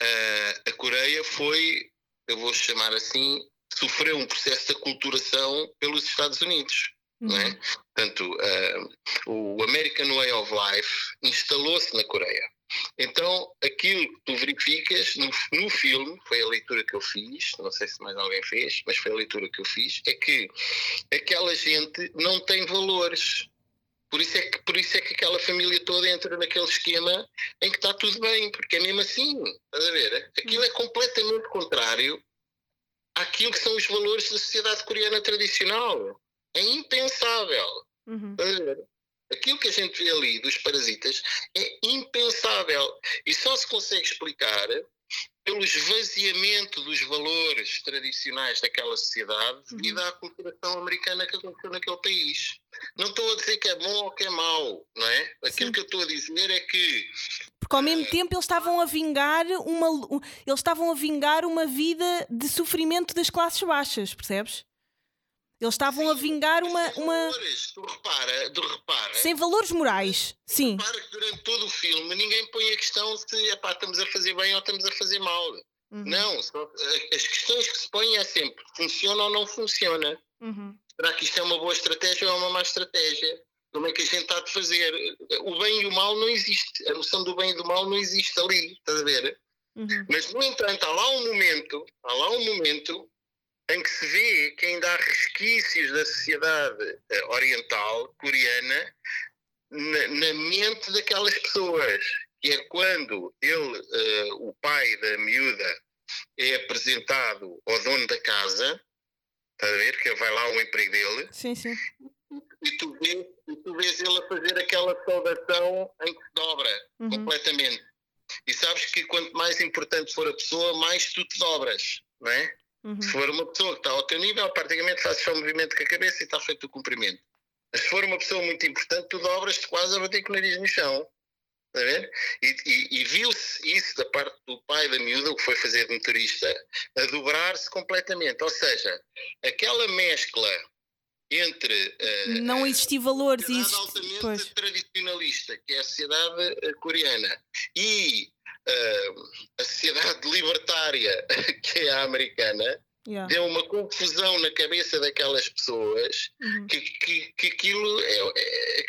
ah, a Coreia foi, eu vou chamar assim, sofreu um processo de aculturação pelos Estados Unidos não é? Portanto, ah, o American Way of Life instalou-se na Coreia. Então, aquilo que tu verificas no, no filme, foi a leitura que eu fiz, não sei se mais alguém fez, mas foi a leitura que eu fiz, é que aquela gente não tem valores. Por isso, é que, por isso é que aquela família toda entra naquele esquema em que está tudo bem, porque é mesmo assim. Estás a ver? Aquilo é completamente contrário àquilo que são os valores da sociedade coreana tradicional. É impensável. Uhum. Aquilo que a gente vê ali dos parasitas é impensável e só se consegue explicar pelo esvaziamento dos valores tradicionais daquela sociedade devido à culturação americana que aconteceu naquele país. Não estou a dizer que é bom ou que é mau, não é? Aquilo Sim. que eu estou a dizer é que Porque ao mesmo tempo eles estavam a vingar uma um- eles estavam a vingar uma vida de sofrimento das classes baixas, percebes? Eles estavam a vingar uma, sem uma valores, tu repara, tu repara, sem valores morais. Sim. repara que durante todo o filme ninguém põe a questão se epá, estamos a fazer bem ou estamos a fazer mal. Uhum. Não, só- as questões que se põem é sempre funciona ou não funciona. Uhum. Será que isto é uma boa estratégia ou é uma má estratégia? Como é que a gente está de fazer? O bem e o mal não existe. A noção do bem e do mal não existe ali, estás a ver? Uhum. Mas, no entanto, há lá um momento, há lá um momento em que se vê que ainda há resquícios da sociedade eh, oriental, coreana, na, na mente daquelas pessoas. Que é quando ele, eh, o pai da miúda, é apresentado ao dono da casa, estás a ver? Que ele vai lá ao emprego dele, Sim, sim. e tu vês, e tu vês ele a fazer aquela saudação em que se dobra Uhum. completamente. E sabes que quanto mais importante for a pessoa, mais tu te dobras, não é? Uhum. Se for uma pessoa que está ao teu nível, praticamente fazes só um movimento com a cabeça e está feito o cumprimento. Mas se for uma pessoa muito importante, tu dobras-te quase a bater com o nariz no chão. Está a ver? E, e- e viu-se isso da parte do pai da miúda, o que foi fazer de motorista, a dobrar-se completamente. Ou seja, aquela mescla entre eh, Não existir valores e sociedade existe... altamente Pois. tradicionalista, que é a sociedade eh, coreana, e a sociedade libertária, que é a americana, Yeah. deu uma confusão na cabeça daquelas pessoas Uhum. que, que, que aquilo é, é-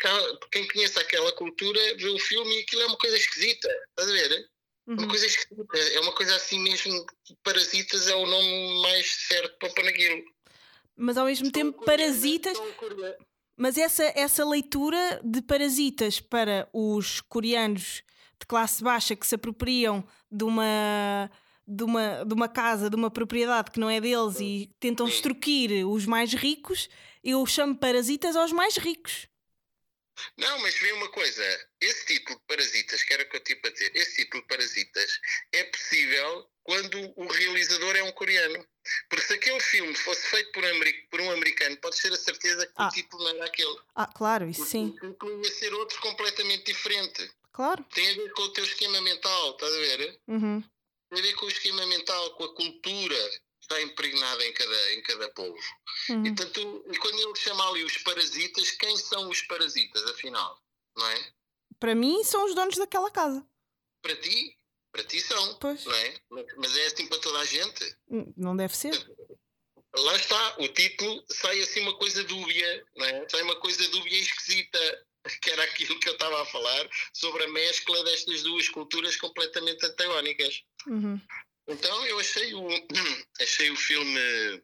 quem conhece aquela cultura vê o filme e aquilo é uma coisa esquisita, estás a ver? Uma Uhum. coisa esquisita, é uma coisa assim mesmo, Parasitas é o nome mais certo para pôr naquilo. Mas ao mesmo tempo, São coreanos, parasitas. Mas essa, essa leitura de parasitas para os coreanos de classe baixa que se apropriam de uma, de uma, de uma casa, de uma propriedade que não é deles e tentam Sim. extorquir os mais ricos, eu chamo parasitas aos mais ricos. Não, mas vê uma coisa, esse título de Parasitas, que era o que eu tive a dizer, esse título de Parasitas é possível quando o realizador é um coreano. Porque se aquele filme fosse feito por, ameri- por um americano, podes ter a certeza que Ah. o título não era aquele. Ah, claro, isso O sim. título ia ser outro completamente diferente. Claro. Tem a ver com o teu esquema mental, estás a ver? Uhum. Tem a ver com o esquema mental, com a cultura que está impregnada em cada, em cada povo. Uhum. E, portanto, e quando ele chama ali os parasitas, quem são os parasitas, afinal? Não é? Para mim, são os donos daquela casa. Para ti, para ti são, Pois. não é? Mas é assim para toda a gente. Hum, Não deve ser. Lá está, o título sai assim uma coisa dúbia, não é? Sai uma coisa dúbia e esquisita, que era aquilo que eu estava a falar, sobre a mescla destas duas culturas completamente antagónicas. Uhum. Então eu achei o, achei o filme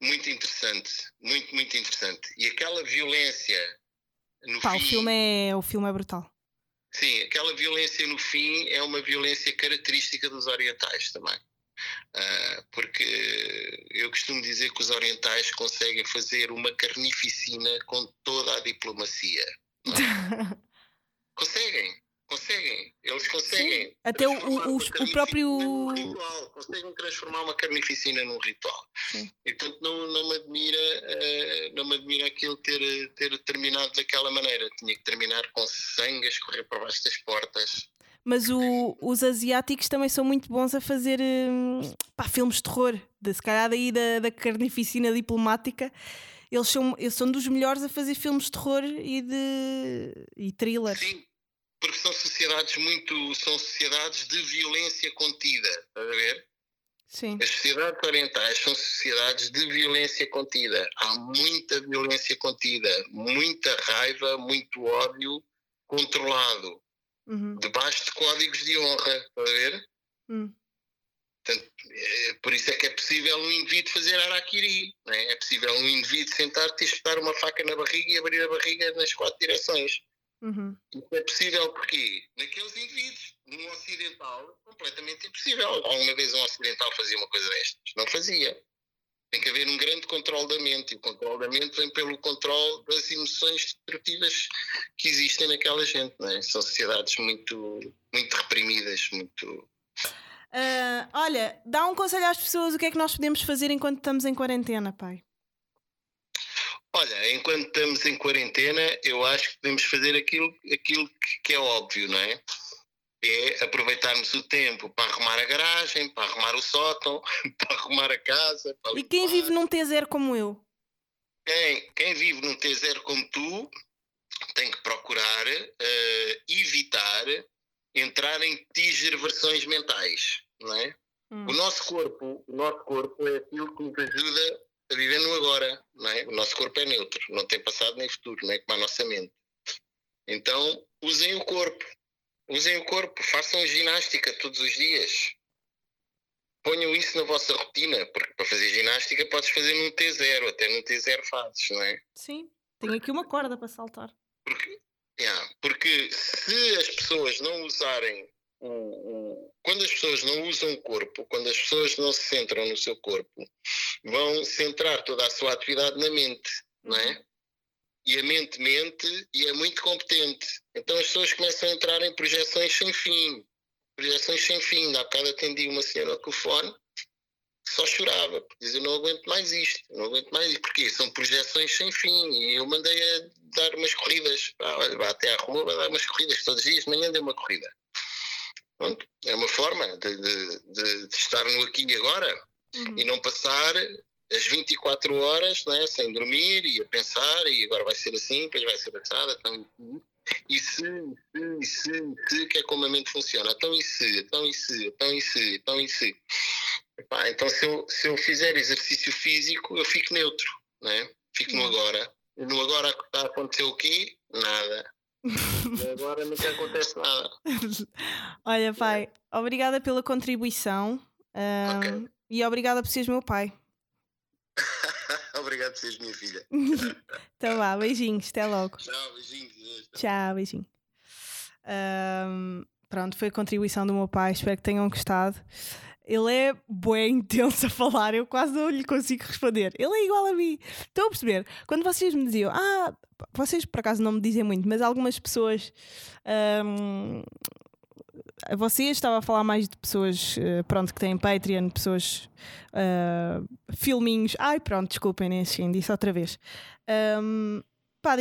muito interessante, muito, muito interessante. E aquela violência no Pá, fim. o filme é, o filme é brutal. Sim, aquela violência no fim é uma violência característica dos orientais também. Uh, porque eu costumo dizer que os orientais conseguem fazer uma carnificina com toda a diplomacia. conseguem, conseguem, eles conseguem. Sim, até o, o, o próprio. Ritual, conseguem transformar uma carnificina num ritual. Sim. E portanto não, não, me admira, uh, não me admira aquilo ter, ter terminado daquela maneira. Tinha que terminar com sangue a escorrer por baixo das portas. Mas o, os asiáticos também são muito bons a fazer hum, pá, filmes de terror. De, se calhar daí da, da carnificina diplomática. Eles são, eles são dos melhores a fazer filmes de terror e de e thrillers. Sim, porque são sociedades muito. são sociedades de violência contida, estás a ver? Sim. As sociedades orientais são sociedades de violência contida. Há muita violência contida, muita raiva, muito ódio controlado uhum. debaixo de códigos de honra, está a ver? Uhum. É, por isso é que é possível um indivíduo fazer araquiri. É? é? possível um indivíduo sentar-te e espetar uma faca na barriga e abrir a barriga nas quatro direções. Uhum. É possível porque naqueles indivíduos, num ocidental, completamente impossível. Alguma vez um ocidental fazia uma coisa destas? Não fazia. Tem que haver um grande controle da mente e o controle da mente vem pelo controle das emoções destrutivas que existem naquela gente. É? São sociedades muito, muito reprimidas, muito. Uh, olha, dá um conselho às pessoas o que é que nós podemos fazer enquanto estamos em quarentena, pai. Olha, enquanto estamos em quarentena, eu acho que podemos fazer aquilo, aquilo que é óbvio, não é? é aproveitarmos o tempo para arrumar a garagem, para arrumar o sótão, para arrumar a casa. e quem vive num T0 como eu? Quem, quem vive num T0 como tu tem que procurar uh, evitar entrar em tigerversões mentais, não é? Hum. O nosso corpo, o nosso corpo é aquilo que nos ajuda a viver no agora, não é? O nosso corpo é neutro, não tem passado nem futuro, não é como a nossa mente. Então, usem o corpo, Usem o corpo, façam ginástica todos os dias. Ponham isso na vossa rotina, porque para fazer ginástica podes fazer num T0, até num T0 fazes, não é? Sim, tenho aqui uma corda para saltar. Porque, yeah, porque se as pessoas não usarem o, o, quando as pessoas não usam o corpo, quando as pessoas não se centram no seu corpo, vão centrar toda a sua atividade na mente, não é? Uhum e a mente mente e é muito competente. Então as pessoas começam a entrar em projeções sem fim. Projeções sem fim. Há bocado atendi uma senhora ao telefone só chorava, porque dizia: Não aguento mais isto, não aguento mais isto. Porquê? São projeções sem fim. E eu mandei a dar umas corridas. Ah, olha, vá até à rua, vai dar umas corridas todos os dias. De manhã dei uma corrida. Pronto, é uma forma de, de, de, de estar no aqui e agora uhum. e não passar as 24 horas, né, sem dormir e a pensar, e agora vai ser assim, depois vai ser assada, então, e se, e se, e se, se, que é como a mente funciona, então e se, então e se, então e se, então e se. Então se eu, se eu fizer exercício físico, eu fico neutro, né? fico no agora. E no agora está a acontecer o quê? Nada. agora nunca acontece nada. Olha, pai, obrigada pela contribuição um, okay. e obrigada por seres meu pai. Obrigado por seres minha filha. então vá, beijinhos, até logo. Tchau, beijinhos. Tchau, beijinho. Um, pronto, foi a contribuição do meu pai, espero que tenham gostado. Ele é bem intenso a falar, eu quase não lhe consigo responder. Ele é igual a mim. Estão a perceber? Quando vocês me diziam, ah, vocês por acaso não me dizem muito, mas algumas pessoas um, você estava a falar mais de pessoas, uh, pronto, que têm Patreon, pessoas, uh, filminhos. Ai, pronto, desculpem, nem assim, disse outra vez. Um, pá,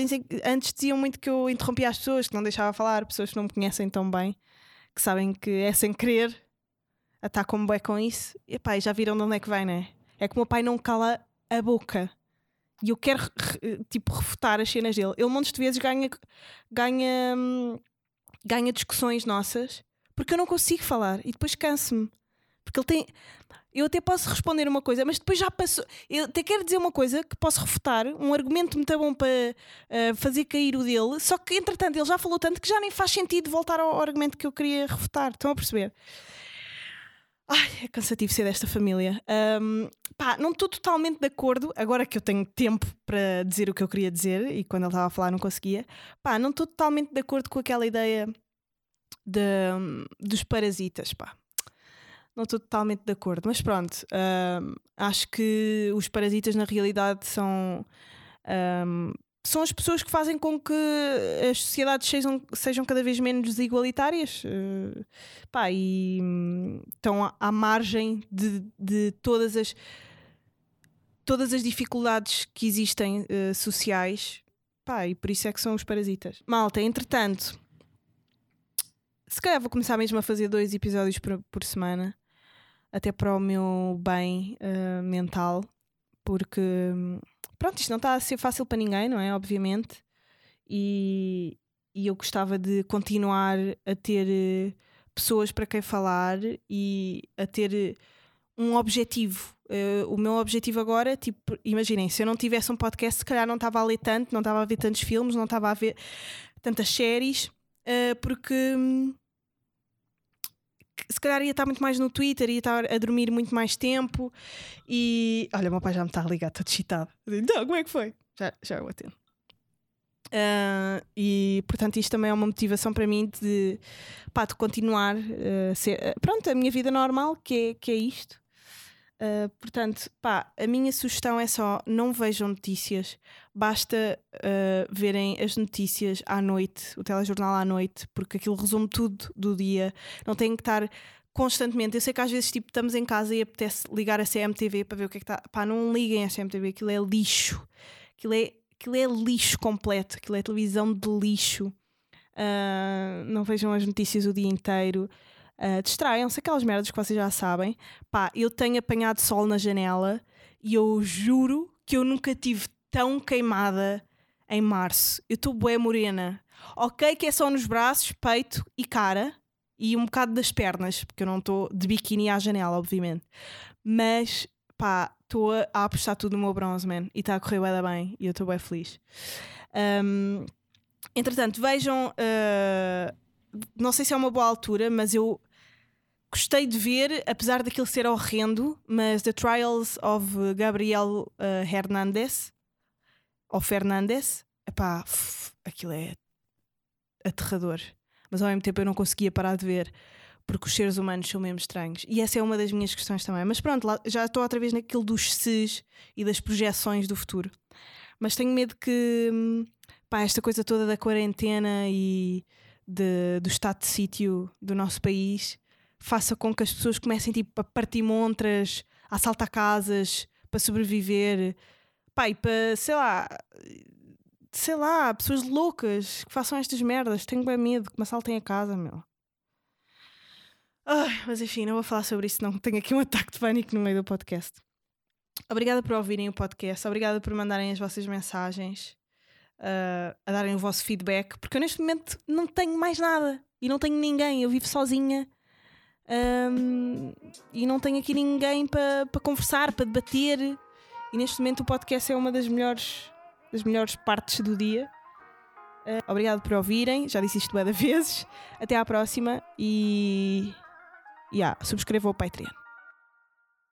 antes diziam muito que eu interrompia as pessoas, que não deixava falar, pessoas que não me conhecem tão bem, que sabem que é sem querer, como bem com isso. E pá, já viram de onde é que vem, né? É que o meu pai não cala a boca. E eu quero, tipo, refutar as cenas dele. Ele, montes de vezes, ganha, ganha, hum, ganha discussões nossas porque eu não consigo falar e depois canso-me. Porque ele tem. Eu até posso responder uma coisa, mas depois já passou. Eu até quero dizer uma coisa que posso refutar, um argumento muito bom para uh, fazer cair o dele, só que entretanto ele já falou tanto que já nem faz sentido voltar ao argumento que eu queria refutar. Estão a perceber? Ai, é cansativo ser desta família. Um, pá, não estou totalmente de acordo, agora que eu tenho tempo para dizer o que eu queria dizer e quando ele estava a falar não conseguia. Pá, não estou totalmente de acordo com aquela ideia de, dos parasitas, pá. não estou totalmente de acordo. Mas pronto, um, acho que os parasitas na realidade são. Um, são as pessoas que fazem com que as sociedades sejam, sejam cada vez menos desigualitárias uh, pá, e um, estão à, à margem de, de todas as todas as dificuldades que existem uh, sociais pá, e por isso é que são os parasitas. Malta, entretanto, se calhar vou começar mesmo a fazer dois episódios por, por semana até para o meu bem uh, mental, porque pronto, isto não está a ser fácil para ninguém, não é? Obviamente, e, e eu gostava de continuar a ter uh, pessoas para quem falar e a ter uh, um objetivo. o meu objetivo agora, tipo, imaginem, se eu não tivesse um podcast, se calhar não estava a ler tanto, não estava a ver tantos filmes, não estava a ver tantas séries, porque. Um, se calhar ia estar muito mais no Twitter, ia estar a dormir muito mais tempo e. Olha, o meu pai já me está a ligar, estou excitado. Então, como é que foi? Já, já eu atendo. Uh, e portanto, isto também é uma motivação para mim de, pá, de continuar uh, ser, pronto, a minha vida normal, que é, que é isto. Uh, portanto, pá, a minha sugestão é só não vejam notícias, basta uh, verem as notícias à noite, o telejornal à noite, porque aquilo resume tudo do dia, não tem que estar constantemente. Eu sei que às vezes tipo, estamos em casa e apetece ligar a CMTV para ver o que é que está. Pá, não liguem a CMTV, aquilo é lixo, aquilo é, aquilo é lixo completo, aquilo é televisão de lixo. Uh, não vejam as notícias o dia inteiro. Uh, Distraiam-se, aquelas merdas que vocês já sabem. Pá, eu tenho apanhado sol na janela e eu juro que eu nunca tive tão queimada em março. Eu estou bué morena. Ok, que é só nos braços, peito e cara e um bocado das pernas, porque eu não estou de biquíni à janela, obviamente. Mas pá, estou a, apostar tudo no meu bronze, man, e está a correr bem e eu estou bem feliz. Um, entretanto, vejam. Uh, não sei se é uma boa altura, mas eu gostei de ver, apesar daquilo ser horrendo, mas The Trials of Gabriel uh, Hernandez ou Fernandes, epá, aquilo é aterrador. Mas ao mesmo tempo eu não conseguia parar de ver porque os seres humanos são mesmo estranhos. E essa é uma das minhas questões também. Mas pronto, lá, já estou outra vez naquilo dos ses e das projeções do futuro. Mas tenho medo que hum, pá, esta coisa toda da quarentena e de, do estado de sítio do nosso país faça com que as pessoas comecem tipo, a partir montras, a assaltar casas para sobreviver, e para, sei lá, sei lá, pessoas loucas que façam estas merdas. Tenho bem medo que me assaltem a casa, meu. Ai, mas enfim, não vou falar sobre isso, não. Tenho aqui um ataque de pânico no meio do podcast. Obrigada por ouvirem o podcast, obrigada por mandarem as vossas mensagens uh, a darem o vosso feedback, porque eu neste momento não tenho mais nada e não tenho ninguém, eu vivo sozinha um, e não tenho aqui ninguém para pa conversar, para debater. E neste momento o podcast é uma das melhores, das melhores partes do dia. Uh, obrigado por ouvirem, já disse isto várias vezes. Até à próxima e. Yeah, subscrevam o Patreon.